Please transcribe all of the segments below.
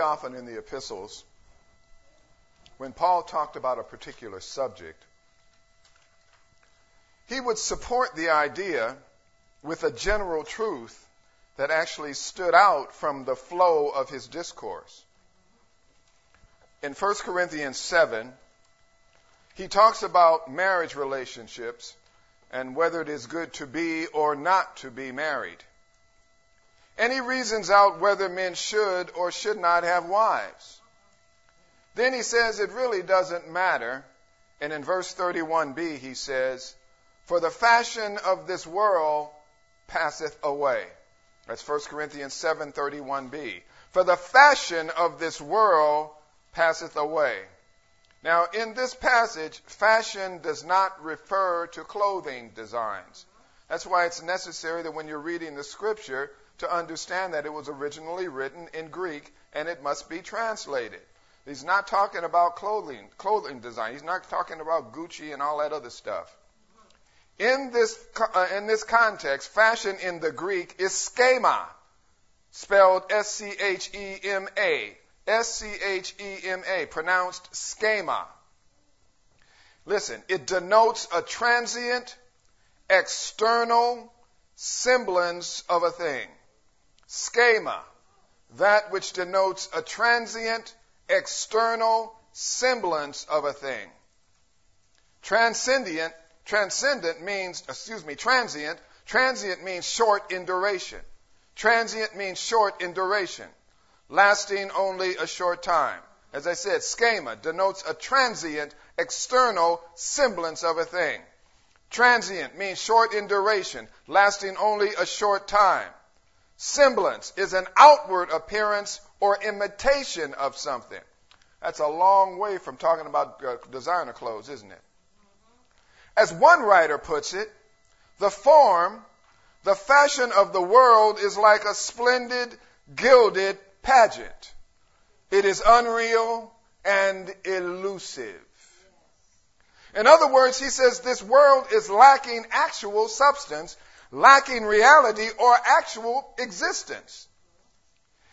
often in the epistles, when Paul talked about a particular subject, he would support the idea with a general truth that actually stood out from the flow of his discourse. In 1 Corinthians 7, he talks about marriage relationships and whether it is good to be or not to be married. And he reasons out whether men should or should not have wives. Then he says it really doesn't matter. And in verse 31b, he says, For the fashion of this world passeth away. That's 1 Corinthians 7:31b. For the fashion of this world passeth away. Now, in this passage, fashion does not refer to clothing designs. That's why it's necessary that when you're reading the scripture to understand that it was originally written in Greek and it must be translated. He's not talking about clothing, clothing design. He's not talking about Gucci and all that other stuff. In this, uh, in this context, fashion in the Greek is schema, spelled S-C-H-E-M-A. S-C-H-E-M-A, pronounced schema. Listen, it denotes a transient, external semblance of a thing. Schema, that which denotes a transient, external semblance of a thing. Transcendent Transcendent means, excuse me, transient. Transient means short in duration. Transient means short in duration, lasting only a short time. As I said, schema denotes a transient, external semblance of a thing. Transient means short in duration, lasting only a short time. Semblance is an outward appearance or imitation of something. That's a long way from talking about uh, designer clothes, isn't it? As one writer puts it, the form, the fashion of the world is like a splendid gilded pageant. It is unreal and elusive. In other words, he says this world is lacking actual substance, lacking reality or actual existence.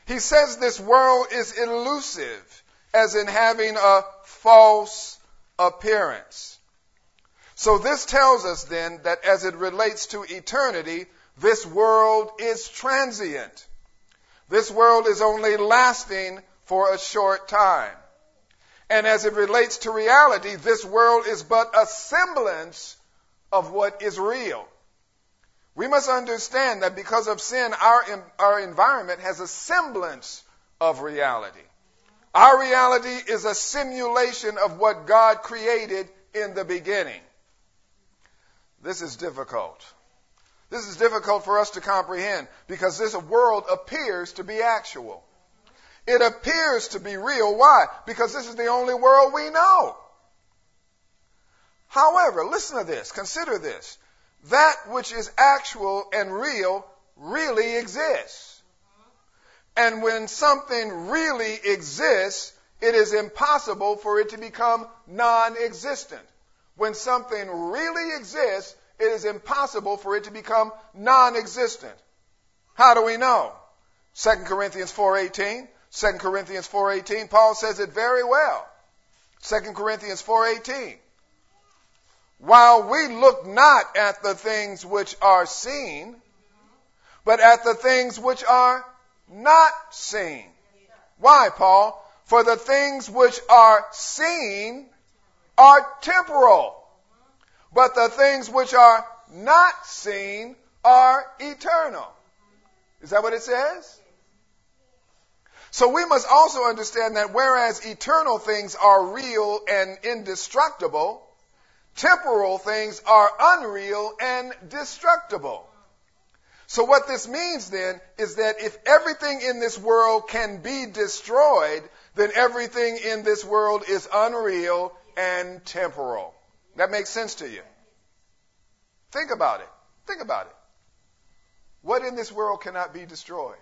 He says this world is elusive, as in having a false appearance. So this tells us then that as it relates to eternity, this world is transient. This world is only lasting for a short time. And as it relates to reality, this world is but a semblance of what is real. We must understand that because of sin, our, our environment has a semblance of reality. Our reality is a simulation of what God created in the beginning. This is difficult. This is difficult for us to comprehend because this world appears to be actual. It appears to be real. Why? Because this is the only world we know. However, listen to this. Consider this. That which is actual and real really exists. And when something really exists, it is impossible for it to become non-existent. When something really exists, it is impossible for it to become non-existent. How do we know? 2 Corinthians 4:18. 2 Corinthians 4:18, Paul says it very well. 2 Corinthians 4:18. While we look not at the things which are seen, but at the things which are not seen. Why, Paul? For the things which are seen are temporal, but the things which are not seen are eternal. Is that what it says? So we must also understand that whereas eternal things are real and indestructible, temporal things are unreal and destructible. So what this means then is that if everything in this world can be destroyed, then everything in this world is unreal and temporal. That makes sense to you. Think about it. Think about it. What in this world cannot be destroyed?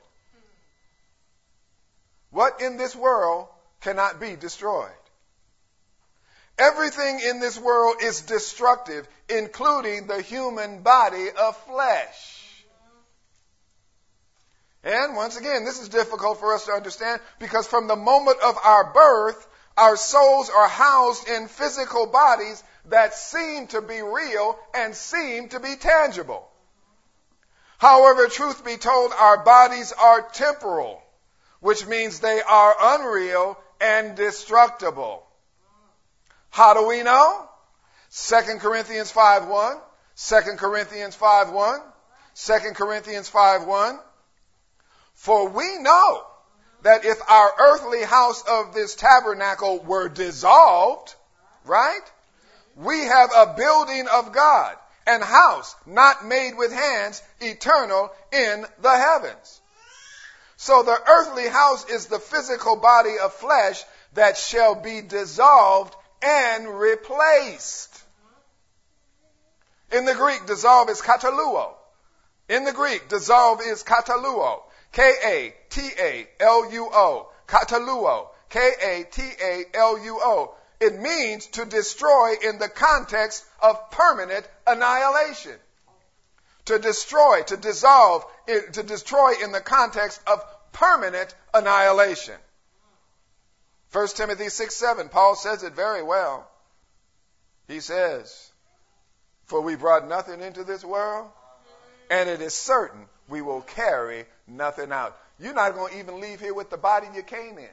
What in this world cannot be destroyed? Everything in this world is destructive, including the human body of flesh. And once again, this is difficult for us to understand because from the moment of our birth, our souls are housed in physical bodies that seem to be real and seem to be tangible. However, truth be told, our bodies are temporal, which means they are unreal and destructible. How do we know? 2 Corinthians 5 1. 2 Corinthians 5 1. 2 Corinthians 5 1. For we know that if our earthly house of this tabernacle were dissolved, right? We have a building of God, an house not made with hands, eternal in the heavens. So the earthly house is the physical body of flesh that shall be dissolved and replaced. In the Greek, dissolve is kataluo. In the Greek, dissolve is kataluo. K-A-T-A-L-U-O. Kataluo. K-A-T-A-L-U-O. It means to destroy in the context of permanent annihilation. To destroy, to dissolve, to destroy in the context of permanent annihilation. 1 Timothy 6 7, Paul says it very well. He says, For we brought nothing into this world, and it is certain we will carry nothing out. You're not going to even leave here with the body you came in.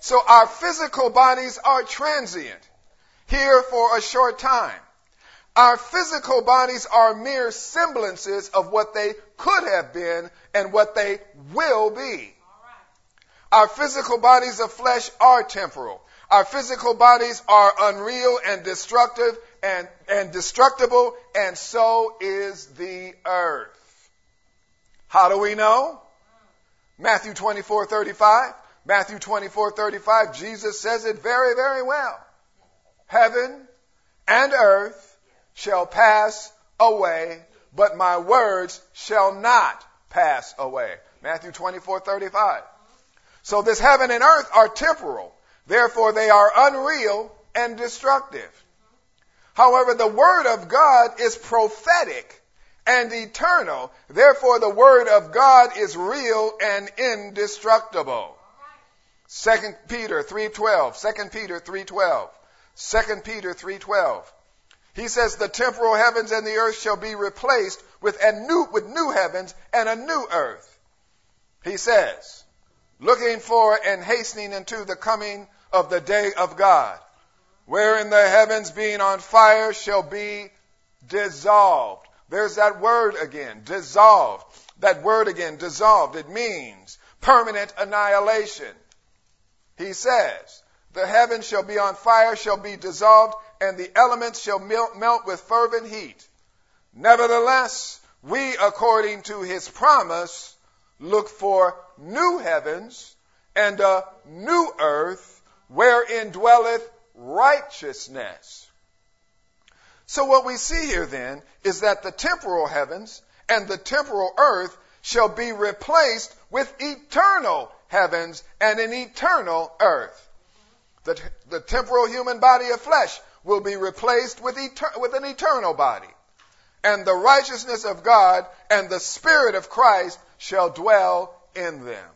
So our physical bodies are transient, here for a short time. Our physical bodies are mere semblances of what they could have been and what they will be. Our physical bodies of flesh are temporal. Our physical bodies are unreal and destructive and, and destructible, and so is the earth. How do we know? Matthew 24, 35. Matthew 24, 35, Jesus says it very, very well. Heaven and earth shall pass away, but my words shall not pass away. Matthew 24, 35. So this heaven and earth are temporal. Therefore they are unreal and destructive. However, the word of God is prophetic and eternal. Therefore the word of God is real and indestructible. 2 Peter 3:12, 2 Peter 3:12, 2 Peter 3:12. He says the temporal heavens and the earth shall be replaced with a new with new heavens and a new earth. He says, looking for and hastening into the coming of the day of God, wherein the heavens being on fire shall be dissolved. There's that word again, dissolved. That word again, dissolved. It means permanent annihilation. He says, The heavens shall be on fire, shall be dissolved, and the elements shall melt with fervent heat. Nevertheless, we, according to his promise, look for new heavens and a new earth wherein dwelleth righteousness. So what we see here then is that the temporal heavens and the temporal earth shall be replaced with eternal heavens and an eternal earth. The, the temporal human body of flesh will be replaced with, eter- with an eternal body. And the righteousness of God and the Spirit of Christ shall dwell in them.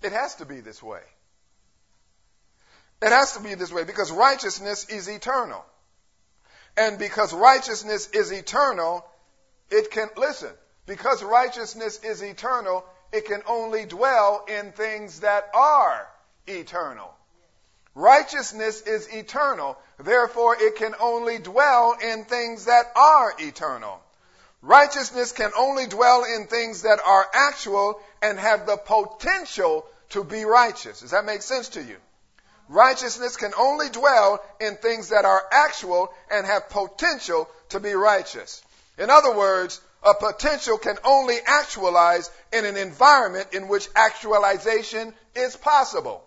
It has to be this way. It has to be this way because righteousness is eternal. And because righteousness is eternal, it can, listen, because righteousness is eternal, it can only dwell in things that are eternal. Righteousness is eternal, therefore it can only dwell in things that are eternal. Righteousness can only dwell in things that are actual and have the potential to be righteous. Does that make sense to you? Righteousness can only dwell in things that are actual and have potential to be righteous. In other words, a potential can only actualize in an environment in which actualization is possible.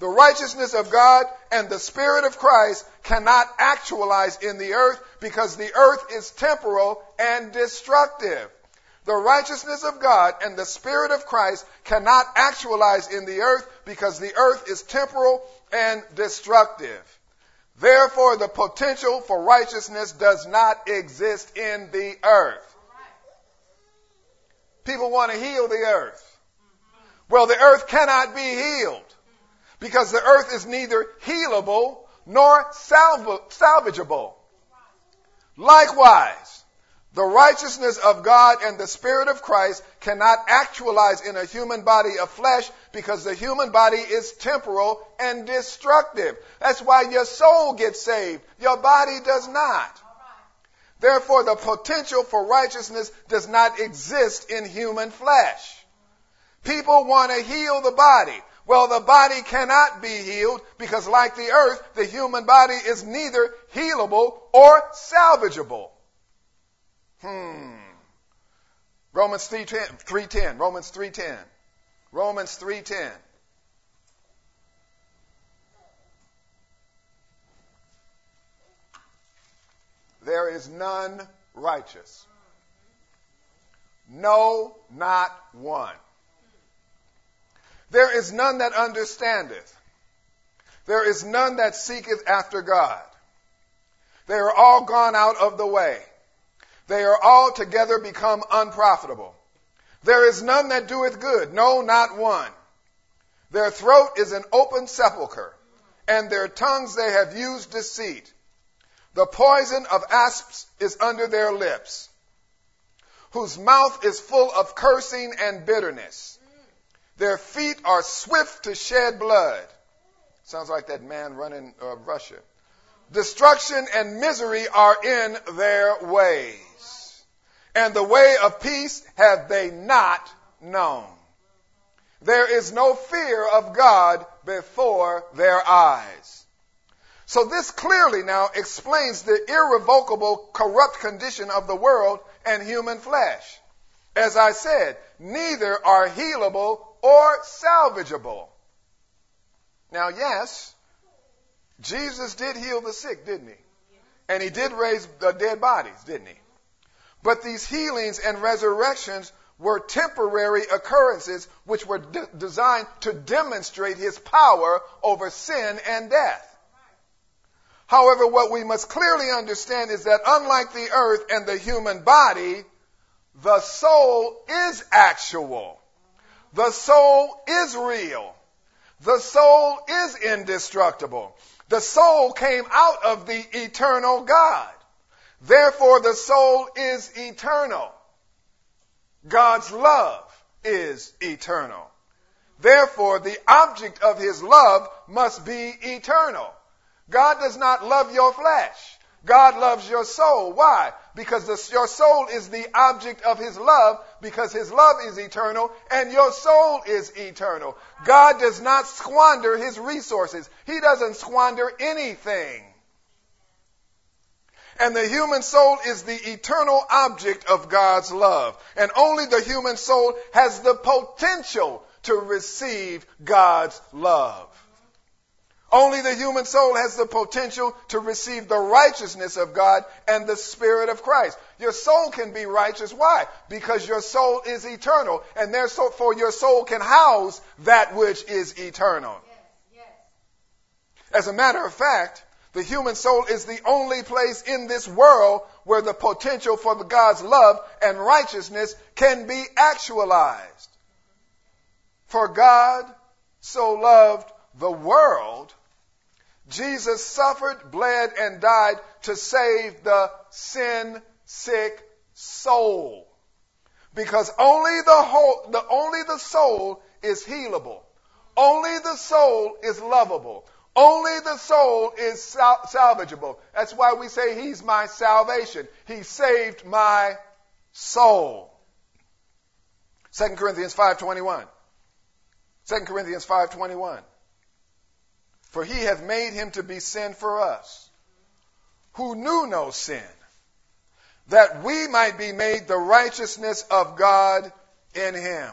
The righteousness of God and the Spirit of Christ cannot actualize in the earth because the earth is temporal and destructive. The righteousness of God and the Spirit of Christ cannot actualize in the earth because the earth is temporal and destructive. Therefore, the potential for righteousness does not exist in the earth. People want to heal the earth. Well, the earth cannot be healed because the earth is neither healable nor salvageable. Likewise, the righteousness of God and the Spirit of Christ cannot actualize in a human body of flesh because the human body is temporal and destructive. That's why your soul gets saved. Your body does not. Therefore, the potential for righteousness does not exist in human flesh. People want to heal the body. Well, the body cannot be healed because like the earth, the human body is neither healable or salvageable. Hmm. Romans 3.10, Romans 3.10, Romans 3.10. There is none righteous. No, not one. There is none that understandeth. There is none that seeketh after God. They are all gone out of the way. They are all together become unprofitable. There is none that doeth good, no, not one. Their throat is an open sepulchre, and their tongues they have used deceit. The poison of asps is under their lips, whose mouth is full of cursing and bitterness. Their feet are swift to shed blood. Sounds like that man running uh, Russia. Destruction and misery are in their ways. And the way of peace have they not known. There is no fear of God before their eyes. So this clearly now explains the irrevocable corrupt condition of the world and human flesh. As I said, neither are healable or salvageable. Now, yes, Jesus did heal the sick, didn't he? And he did raise the dead bodies, didn't he? But these healings and resurrections were temporary occurrences which were de- designed to demonstrate his power over sin and death. However, what we must clearly understand is that unlike the earth and the human body, the soul is actual. The soul is real. The soul is indestructible. The soul came out of the eternal God. Therefore, the soul is eternal. God's love is eternal. Therefore, the object of his love must be eternal. God does not love your flesh. God loves your soul. Why? Because the, your soul is the object of His love, because His love is eternal, and your soul is eternal. God does not squander His resources. He doesn't squander anything. And the human soul is the eternal object of God's love. And only the human soul has the potential to receive God's love. Only the human soul has the potential to receive the righteousness of God and the Spirit of Christ. Your soul can be righteous. Why? Because your soul is eternal, and therefore your soul can house that which is eternal. As a matter of fact, the human soul is the only place in this world where the potential for God's love and righteousness can be actualized. For God so loved the world Jesus suffered, bled, and died to save the sin sick soul. Because only the whole, the, only the soul is healable. Only the soul is lovable. Only the soul is sal- salvageable. That's why we say he's my salvation. He saved my soul. 2 Corinthians 5:21. 2 Corinthians 5:21. For he hath made him to be sin for us, who knew no sin, that we might be made the righteousness of God in him.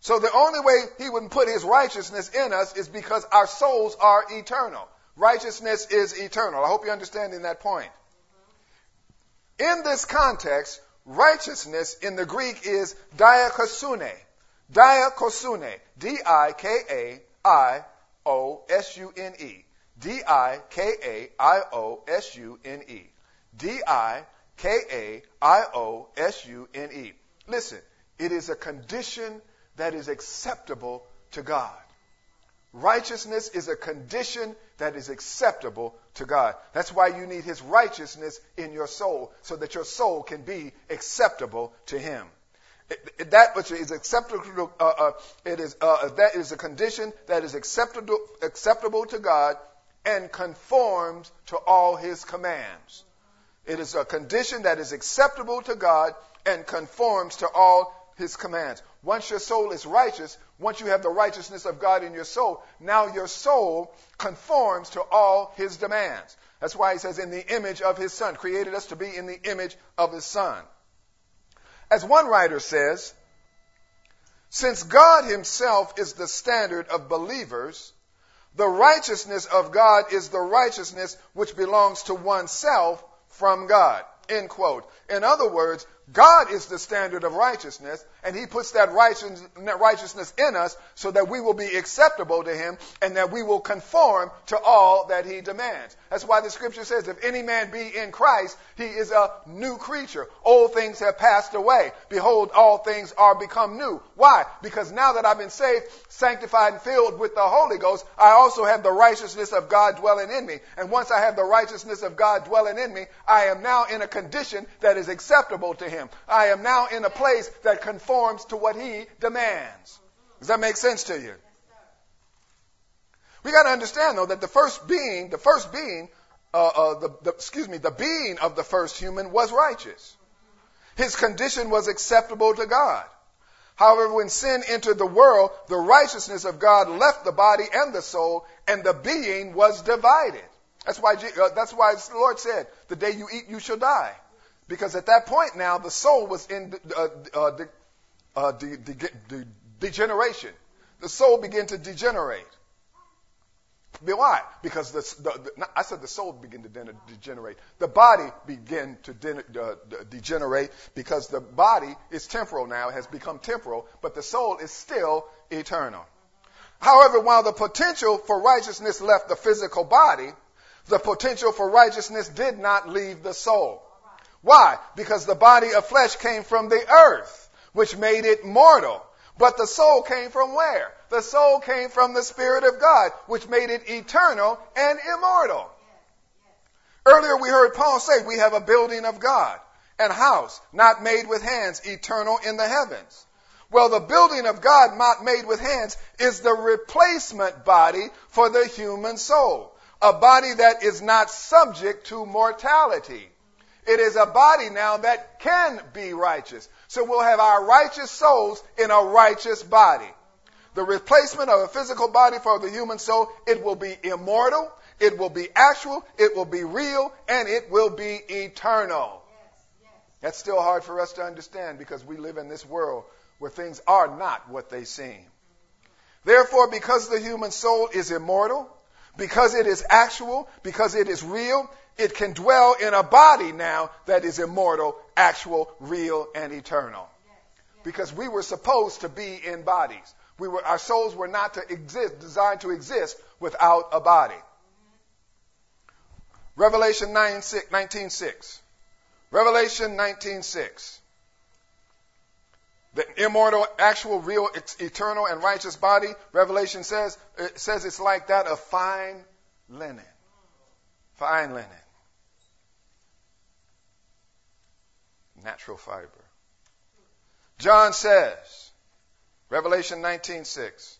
So the only way he would put his righteousness in us is because our souls are eternal. Righteousness is eternal. I hope you're understanding that point. In this context, righteousness in the Greek is dikaiosune. Dikaiosune. D-I-K-A-I O S U N E. D I K A I O S U N E. D I K A I O S U N E. Listen, It is a condition that is acceptable to God. Righteousness is a condition that is acceptable to God. That's why you need His righteousness in your soul, so that your soul can be acceptable to Him. That which is acceptable, uh, uh, it is uh, that is a condition that is acceptable acceptable to God and conforms to all His commands. It is a condition that is acceptable to God and conforms to all his commands. Once your soul is righteous, once you have the righteousness of God in your soul, now your soul conforms to all his demands. That's why he says, in the image of his son, created us to be in the image of his son. As one writer says, since God himself is the standard of believers, the righteousness of God is the righteousness which belongs to oneself from God. End quote. In other words, God is the standard of righteousness, and He puts that righteousness in us so that we will be acceptable to Him and that we will conform to all that He demands. That's why the scripture says, if any man be in Christ, he is a new creature. Old things have passed away. Behold, all things are become new. Why? Because now that I've been saved, sanctified, and filled with the Holy Ghost, I also have the righteousness of God dwelling in me. And once I have the righteousness of God dwelling in me, I am now in a condition that is acceptable to Him him. I am now in a place that conforms to what he demands. Does that make sense to you? We got to understand though that the first being, the first being, uh, uh, the, the, excuse me, the being of the first human was righteous. His condition was acceptable to God. However, when sin entered the world, the righteousness of God left the body and the soul, and the being was divided. That's why, uh, that's why the Lord said, the day you eat, you shall die. Because at that point now, the soul was in uh, uh, de, uh, de, de, degeneration. The soul began to degenerate. Why? Because the, the, the, I said the soul began to degenerate. The body began to de- uh, degenerate because the body is temporal now, has become temporal, but the soul is still eternal. However, while the potential for righteousness left the physical body, the potential for righteousness did not leave the soul. Why? Because the body of flesh came from the earth, which made it mortal. But the soul came from where? The soul came from the Spirit of God, which made it eternal and immortal. Earlier we heard Paul say we have a building of God and house not made with hands, eternal in the heavens. Well, the building of God not made with hands is the replacement body for the human soul. A body that is not subject to mortality. It is a body now that can be righteous. So we'll have our righteous souls in a righteous body. The replacement of a physical body for the human soul, it will be immortal, it will be actual, it will be real, and it will be eternal. That's still hard for us to understand because we live in this world where things are not what they seem. Therefore, because the human soul is immortal, because it is actual, because it is real, it can dwell in a body now that is immortal, actual, real, and eternal. Because we were supposed to be in bodies. We were, our souls were not to exist, designed to exist without a body. Revelation 9, 6, 19, 6. Revelation 19, 6. The immortal, actual, real, eternal, and righteous body, Revelation says, it says it's like that of fine linen. Fine linen. natural fiber. John says, Revelation 19:6,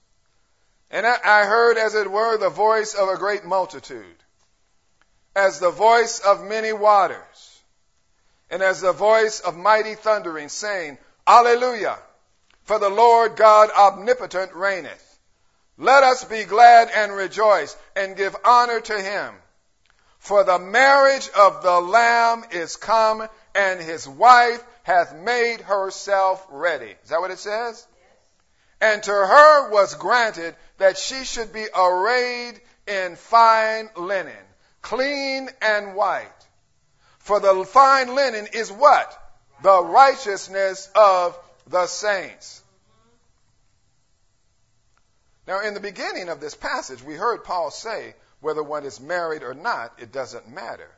and I heard as it were the voice of a great multitude, as the voice of many waters, and as the voice of mighty thundering, saying, Alleluia! For the Lord God omnipotent reigneth. Let us be glad and rejoice and give honor to him. For the marriage of the Lamb is come, and his wife hath made herself ready. Is that what it says? And to her was granted that she should be arrayed in fine linen, clean and white. For the fine linen is what? The righteousness of the saints. Now, in the beginning of this passage, we heard Paul say, whether one is married or not, it doesn't matter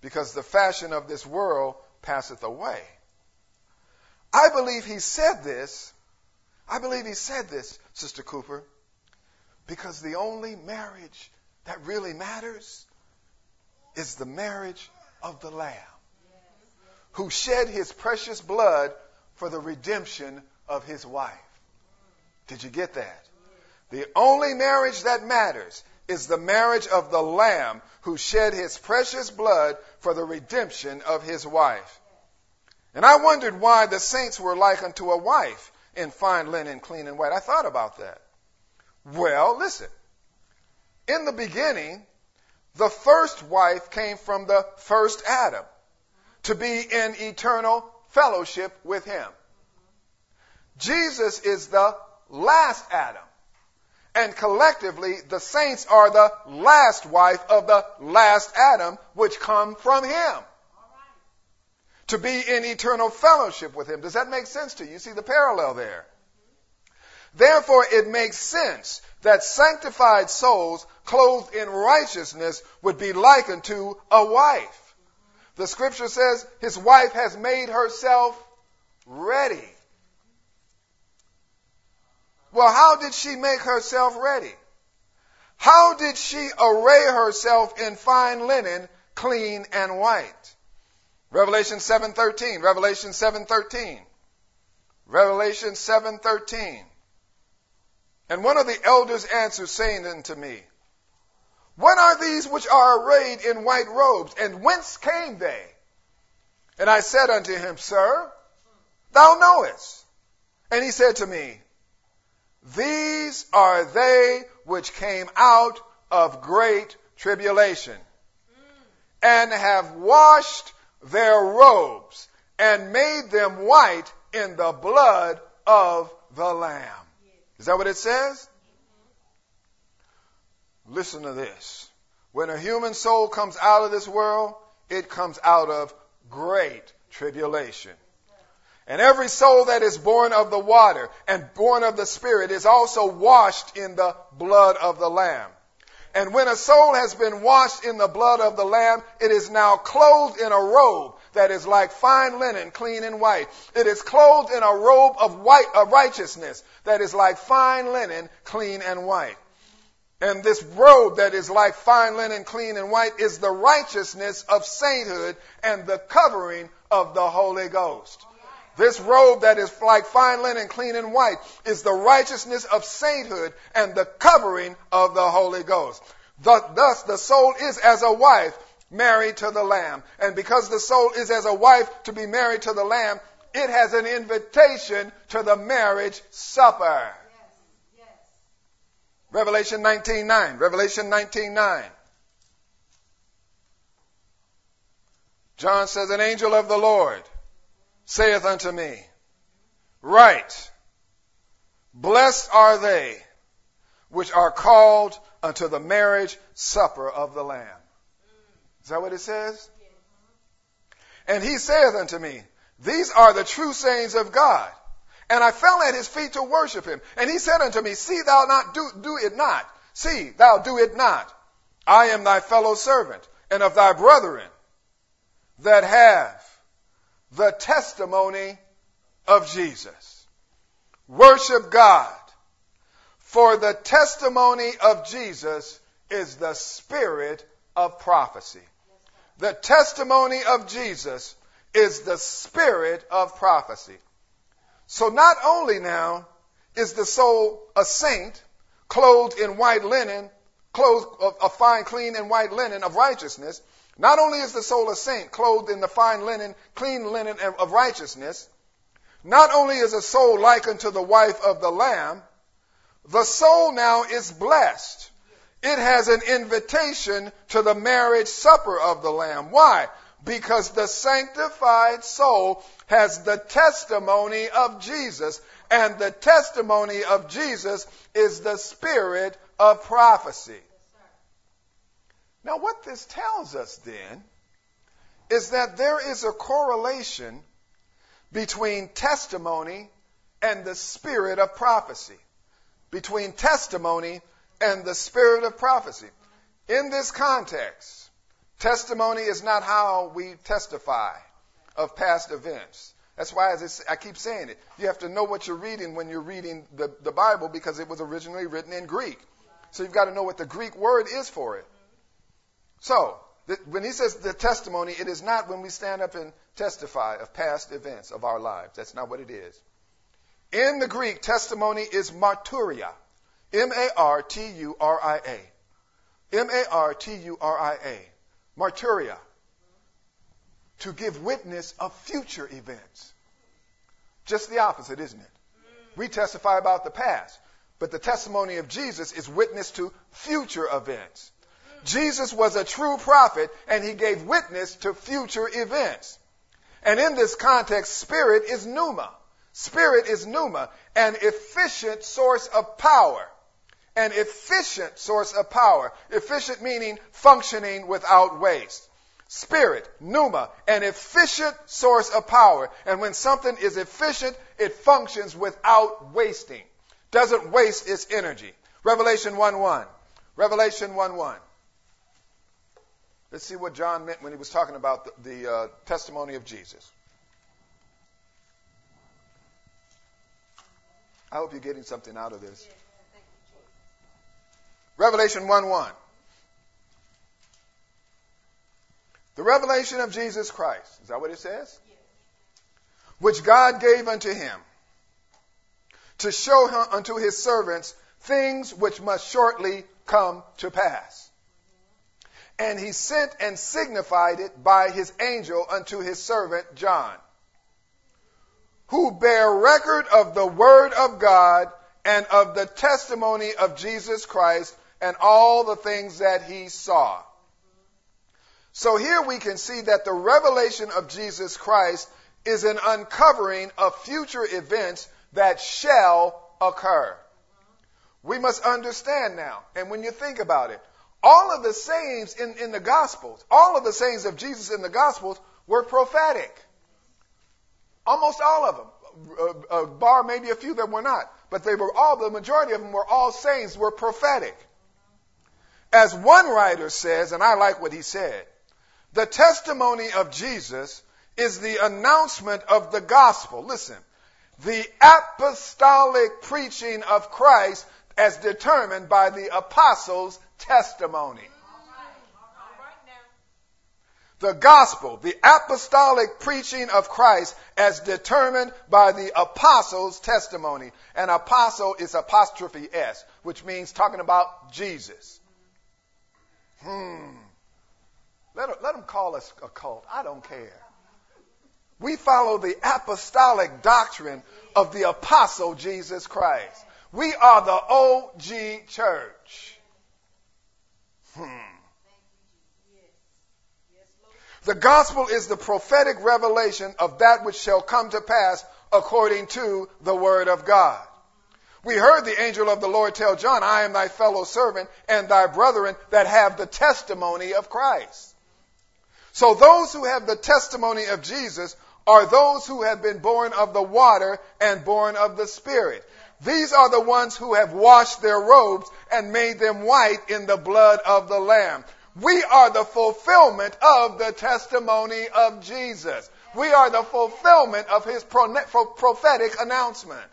because the fashion of this world passeth away. I believe he said this. I believe he said this, Sister Cooper, because the only marriage that really matters is the marriage of the Lamb who shed his precious blood for the redemption of his wife. Did you get that? The only marriage that matters is the marriage of the Lamb who shed his precious blood for the redemption of his wife. And I wondered why the saints were like unto a wife in fine linen, clean and white. I thought about that. Well, listen. In the beginning, the first wife came from the first Adam to be in eternal fellowship with him. Jesus is the last Adam. And collectively, the saints are the last wife of the last Adam, which come from him. To be in eternal fellowship with him. Does that make sense to you? You see the parallel there. Therefore, it makes sense that sanctified souls clothed in righteousness would be likened to a wife. The scripture says his wife has made herself ready. Well, how did she make herself ready? How did she array herself in fine linen, clean and white? Revelation 7:13, Revelation 7:13. Revelation 7:13. And one of the elders answered saying unto me, What are these which are arrayed in white robes, and whence came they? And I said unto him, Sir, thou knowest. And he said to me, these are they which came out of great tribulation and have washed their robes and made them white in the blood of the Lamb. Is that what it says? Listen to this. When a human soul comes out of this world, it comes out of great tribulation. And every soul that is born of the water and born of the Spirit is also washed in the blood of the Lamb. And when a soul has been washed in the blood of the Lamb, it is now clothed in a robe that is like fine linen, clean and white. It is clothed in a robe of white, of righteousness that is like fine linen, clean and white. And this robe that is like fine linen, clean and white is the righteousness of sainthood and the covering of the Holy Ghost. This robe that is like fine linen, clean and white, is the righteousness of sainthood and the covering of the Holy Ghost. Thus, the soul is as a wife married to the Lamb. And because the soul is as a wife to be married to the Lamb, it has an invitation to the marriage supper. Revelation 19.9. Revelation 19.9. John says, an angel of the Lord saith unto me, Write, blessed are they which are called unto the marriage supper of the Lamb. Is that what it says? And he saith unto me, These are the true sayings of God. And I fell at his feet to worship him. And he said unto me, See thou not do, do it not. See thou do it not. I am thy fellow servant and of thy brethren that have the testimony of Jesus. Worship God. For the testimony of Jesus is the spirit of prophecy. The testimony of Jesus is the spirit of prophecy. So not only now is the soul a saint, clothed in white linen, clothed of, fine, clean, and white linen of righteousness, not only is the soul a saint, clothed in the fine linen, clean linen of righteousness, not only is a soul like unto the wife of the Lamb, the soul now is blessed. It has an invitation to the marriage supper of the Lamb. Why? Because the sanctified soul has the testimony of Jesus, and the testimony of Jesus is the spirit of prophecy. Now, what this tells us then is that there is a correlation between testimony and the spirit of prophecy. Between testimony and the spirit of prophecy. In this context, testimony is not how we testify of past events. That's why I keep saying it. You have to know what you're reading when you're reading the, the Bible because it was originally written in Greek. So you've got to know what the Greek word is for it. So, when he says the testimony, it is not when we stand up and testify of past events of our lives. That's not what it is. In the Greek, testimony is marturia. M A R T U R I A. M A R T U R I A. Marturia to give witness of future events. Just the opposite, isn't it? We testify about the past, but the testimony of Jesus is witness to future events. Jesus was a true prophet and he gave witness to future events. And in this context, spirit is pneuma. Spirit is pneuma, an efficient source of power. An efficient source of power. Efficient meaning functioning without waste spirit, pneuma, an efficient source of power. And when something is efficient, it functions without wasting. Doesn't waste its energy. Revelation 1-1. Revelation 1-1. Let's see what John meant when he was talking about the, the uh, testimony of Jesus. I hope you're getting something out of this. Revelation 1 1. The revelation of Jesus Christ. Is that what it says? Yes. Which God gave unto him to show him unto his servants things which must shortly come to pass. And he sent and signified it by his angel unto his servant John, who bear record of the word of God and of the testimony of Jesus Christ and all the things that he saw. So here we can see that the revelation of Jesus Christ is an uncovering of future events that shall occur. We must understand now, and when you think about it, all of the sayings in, in the Gospels, all of the sayings of Jesus in the Gospels were prophetic. Almost all of them. Uh, uh, bar maybe a few that were not. But they were all, the majority of them were all sayings were prophetic. As one writer says, and I like what he said, the testimony of Jesus is the announcement of the gospel. Listen, the apostolic preaching of Christ as determined by the apostles' testimony. The gospel, the apostolic preaching of Christ as determined by the apostles' testimony. An apostle is apostrophe S, which means talking about Jesus. Hmm. Let, let them call us a cult. I don't care. We follow the apostolic doctrine of the apostle Jesus Christ. We are the OG church. Hmm. The gospel is the prophetic revelation of that which shall come to pass according to the word of God. We heard the angel of the Lord tell John, I am thy fellow servant and thy brethren that have the testimony of Christ. So those who have the testimony of Jesus are those who have been born of the water and born of the Spirit. These are the ones who have washed their robes and made them white in the blood of the Lamb. We are the fulfillment of the testimony of Jesus. We are the fulfillment of his prophetic announcement.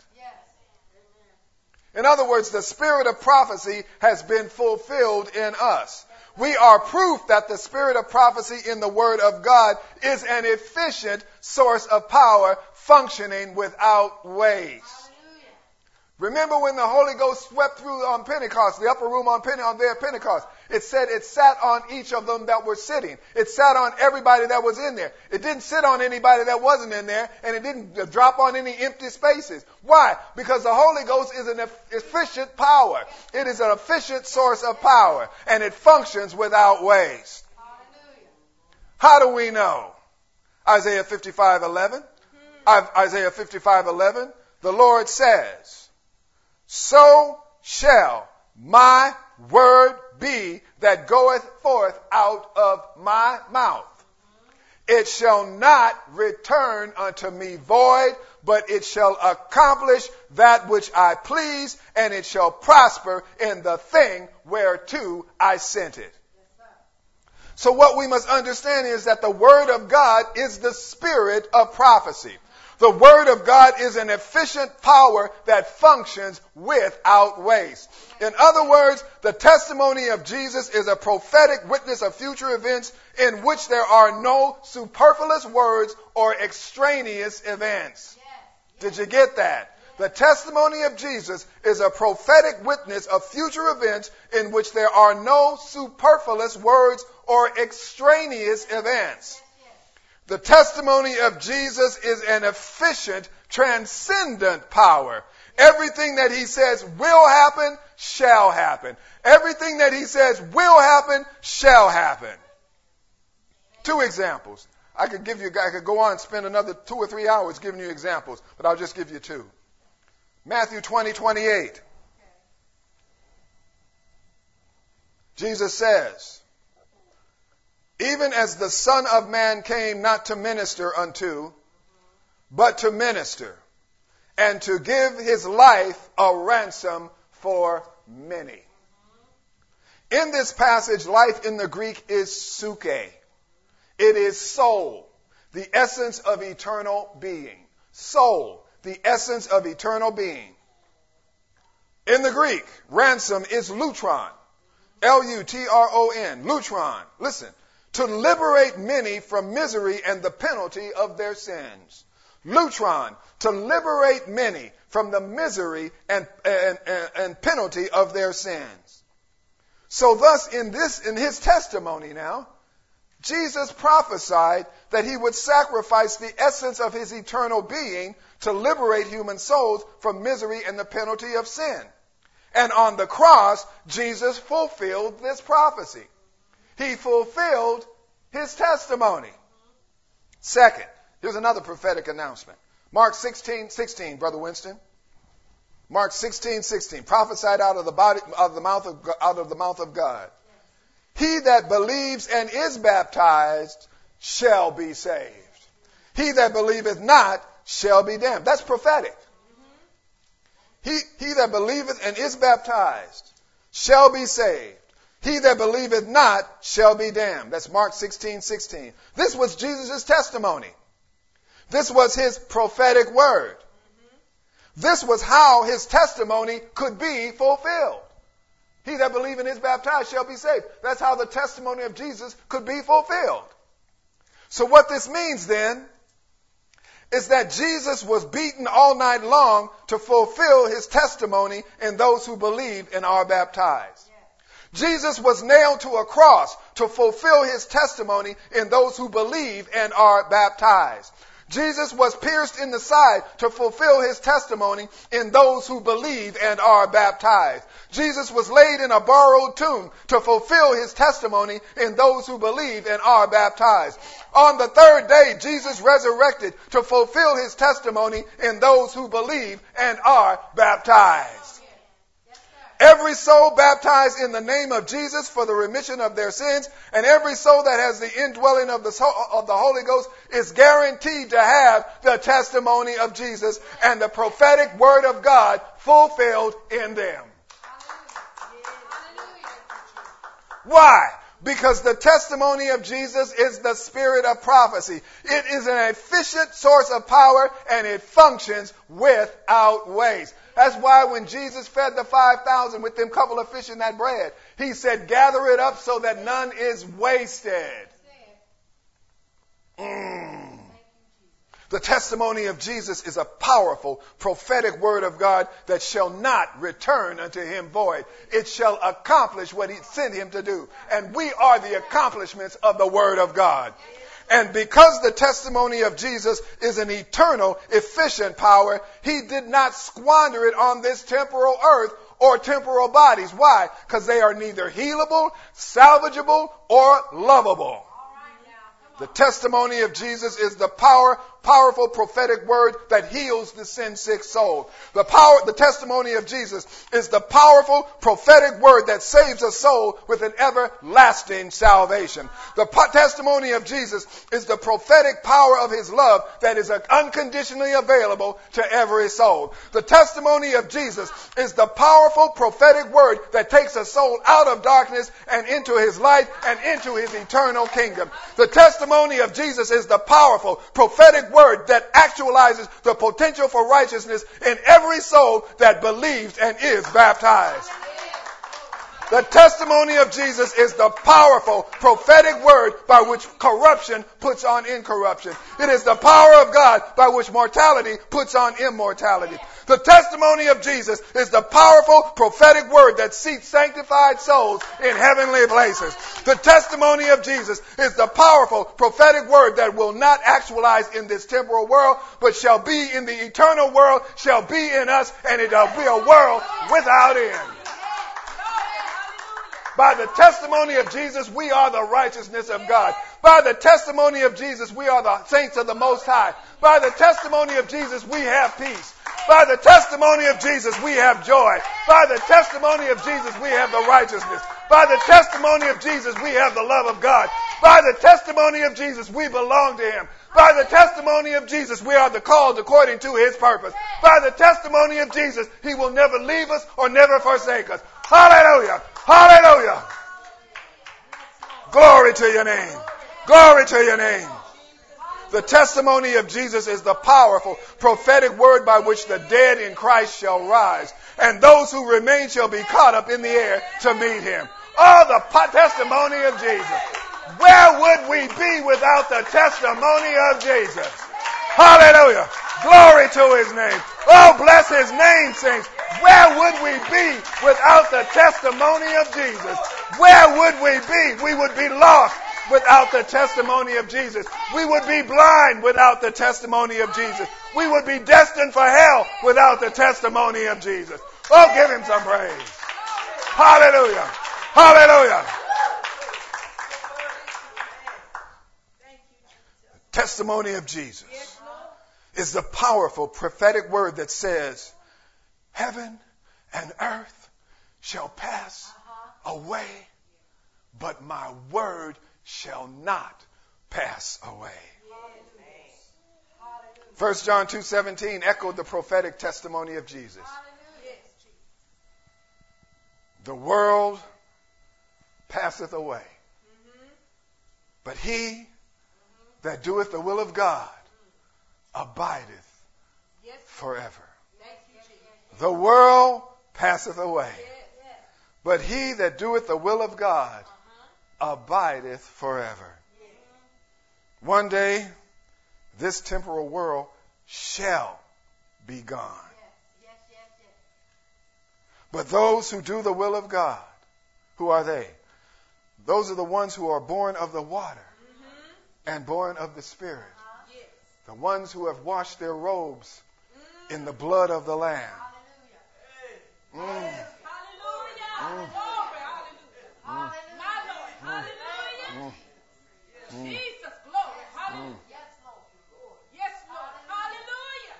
In other words, the spirit of prophecy has been fulfilled in us we are proof that the spirit of prophecy in the Word of God is an efficient source of power functioning without waste. Remember when the Holy Ghost swept through on Pentecost, the upper room on, Pente- on there Pentecost? It said it sat on each of them that were sitting. It sat on everybody that was in there. It didn't sit on anybody that wasn't in there, and it didn't drop on any empty spaces. Why? Because the Holy Ghost is an efficient power. It is an efficient source of power, and it functions without waste. How do we know? Isaiah 55:11. Hmm. Isaiah 55:11. The Lord says so shall my word be that goeth forth out of my mouth. It shall not return unto me void, but it shall accomplish that which I please, and it shall prosper in the thing whereto I sent it. So what we must understand is that the word of God is the spirit of prophecy. The Word of God is an efficient power that functions without waste. In other words, the testimony of Jesus is a prophetic witness of future events in which there are no superfluous words or extraneous events. Did you get that? The testimony of Jesus is a prophetic witness of future events in which there are no superfluous words or extraneous events. The testimony of Jesus is an efficient, transcendent power. Everything that he says will happen, shall happen. Everything that he says will happen, shall happen. Two examples. I could give you, I could go on and spend another two or three hours giving you examples, but I'll just give you two. Matthew 20, 28. Jesus says, even as the Son of Man came not to minister unto, but to minister, and to give his life a ransom for many. In this passage, life in the Greek is psuche. It is soul, the essence of eternal being. Soul, the essence of eternal being. In the Greek, ransom is lutron. L-U-T-R-O-N. Lutron. Listen. To liberate many from misery and the penalty of their sins. Lutron. To liberate many from the misery and, and, and, and penalty of their sins. So thus in this, in his testimony now, Jesus prophesied that he would sacrifice the essence of his eternal being to liberate human souls from misery and the penalty of sin. And on the cross, Jesus fulfilled this prophecy. He fulfilled his testimony. Second, here's another prophetic announcement. Mark 16, 16, Brother Winston. Mark 16, 16, prophesied out of the body, of the mouth of, out of the mouth of God. He that believes and is baptized shall be saved. He that believeth not shall be damned. That's prophetic. He, he that believeth and is baptized shall be saved. He that believeth not shall be damned. That's Mark 16, 16. This was Jesus' testimony. This was his prophetic word. This was how his testimony could be fulfilled. He that believeth and is baptized shall be saved. That's how the testimony of Jesus could be fulfilled. So what this means then is that Jesus was beaten all night long to fulfill his testimony in those who believe and are baptized. Jesus was nailed to a cross to fulfill his testimony in those who believe and are baptized. Jesus was pierced in the side to fulfill his testimony in those who believe and are baptized. Jesus was laid in a borrowed tomb to fulfill his testimony in those who believe and are baptized. On the third day, Jesus resurrected to fulfill his testimony in those who believe and are baptized. Every soul baptized in the name of Jesus for the remission of their sins, and every soul that has the indwelling of the, of the Holy Ghost is guaranteed to have the testimony of Jesus and the prophetic word of God fulfilled in them. Why? Because the testimony of Jesus is the spirit of prophecy. It is an efficient source of power and it functions without waste. That's why when Jesus fed the 5,000 with them couple of fish and that bread, he said, gather it up so that none is wasted. Mm. The testimony of Jesus is a powerful prophetic word of God that shall not return unto him void. It shall accomplish what he sent him to do. And we are the accomplishments of the word of God. And because the testimony of Jesus is an eternal, efficient power, he did not squander it on this temporal earth or temporal bodies. Why? Because they are neither healable, salvageable, or lovable. The testimony of Jesus is the power, powerful prophetic word that heals the sin sick soul. The power, the testimony of Jesus is the powerful prophetic word that saves a soul with an everlasting salvation. The po- testimony of Jesus is the prophetic power of his love that is unconditionally available to every soul. The testimony of Jesus is the powerful prophetic word that takes a soul out of darkness and into his light and into his eternal kingdom. The testimony of Jesus is the powerful prophetic word that actualizes the potential for righteousness in every soul that believes and is baptized. The testimony of Jesus is the powerful prophetic word by which corruption puts on incorruption. It is the power of God by which mortality puts on immortality. The testimony of Jesus is the powerful prophetic word that seats sanctified souls in heavenly places. The testimony of Jesus is the powerful prophetic word that will not actualize in this temporal world, but shall be in the eternal world, shall be in us, and it'll be a world without end. By the testimony of Jesus, we are the righteousness of God. By the testimony of Jesus, we are the saints of the Most High. By the testimony of Jesus, we have peace. By the testimony of Jesus, we have joy. By the testimony of Jesus, we have the righteousness. By the testimony of Jesus, we have the love of God. By the testimony of Jesus, we belong to Him. By the testimony of Jesus, we are the called according to His purpose. By the testimony of Jesus, He will never leave us or never forsake us. Hallelujah. Hallelujah. Glory to your name. Glory to your name. The testimony of Jesus is the powerful prophetic word by which the dead in Christ shall rise, and those who remain shall be caught up in the air to meet him. Oh, the testimony of Jesus. Where would we be without the testimony of Jesus? Hallelujah. Glory to his name. Oh, bless his name, saints. Where would we be without the testimony of Jesus? Where would we be? We would be lost without the testimony of Jesus. We would be blind without the testimony of Jesus. We would be destined for hell without the testimony of Jesus. Oh, give him some praise. Hallelujah. Hallelujah. Testimony of Jesus is the powerful prophetic word that says, Heaven and earth shall pass away, but my word shall not pass away. 1 John 2:17 echoed the prophetic testimony of Jesus. The world passeth away, but he that doeth the will of God abideth forever. The world passeth away, but he that doeth the will of God abideth forever. One day, this temporal world shall be gone. But those who do the will of God, who are they? Those are the ones who are born of the water and born of the Spirit. The ones who have washed their robes in the blood of the Lamb. Mm. Mm. Jesus, glory. Hallelujah. Yes, Lord. Hallelujah.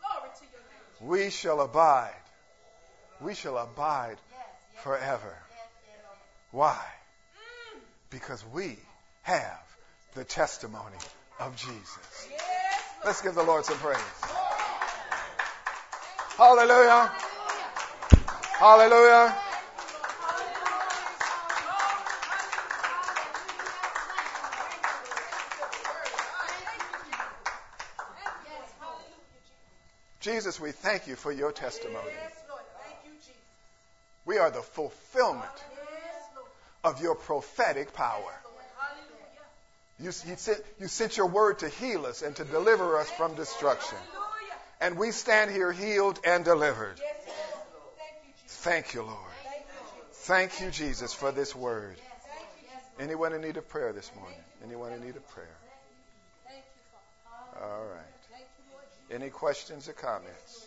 Glory to your name. We shall abide. We shall abide forever. Why? Because we have the testimony of Jesus. Let's give the Lord some praise. Hallelujah. Hallelujah. Jesus, we thank you for your testimony. Yes, Lord. Thank you, Jesus. We are the fulfillment of your prophetic power. You, you, sent, you sent your word to heal us and to deliver us from destruction. Hallelujah. And we stand here healed and delivered. Yes, yes, Lord. Thank you, Jesus. Thank you, Lord. Thank you, Jesus. Thank you, Jesus, for this word. Thank you, Anyone in need of prayer this morning? Anyone in need of prayer? Thank you, Father. All right. Thank you, Lord Jesus. Any questions or comments?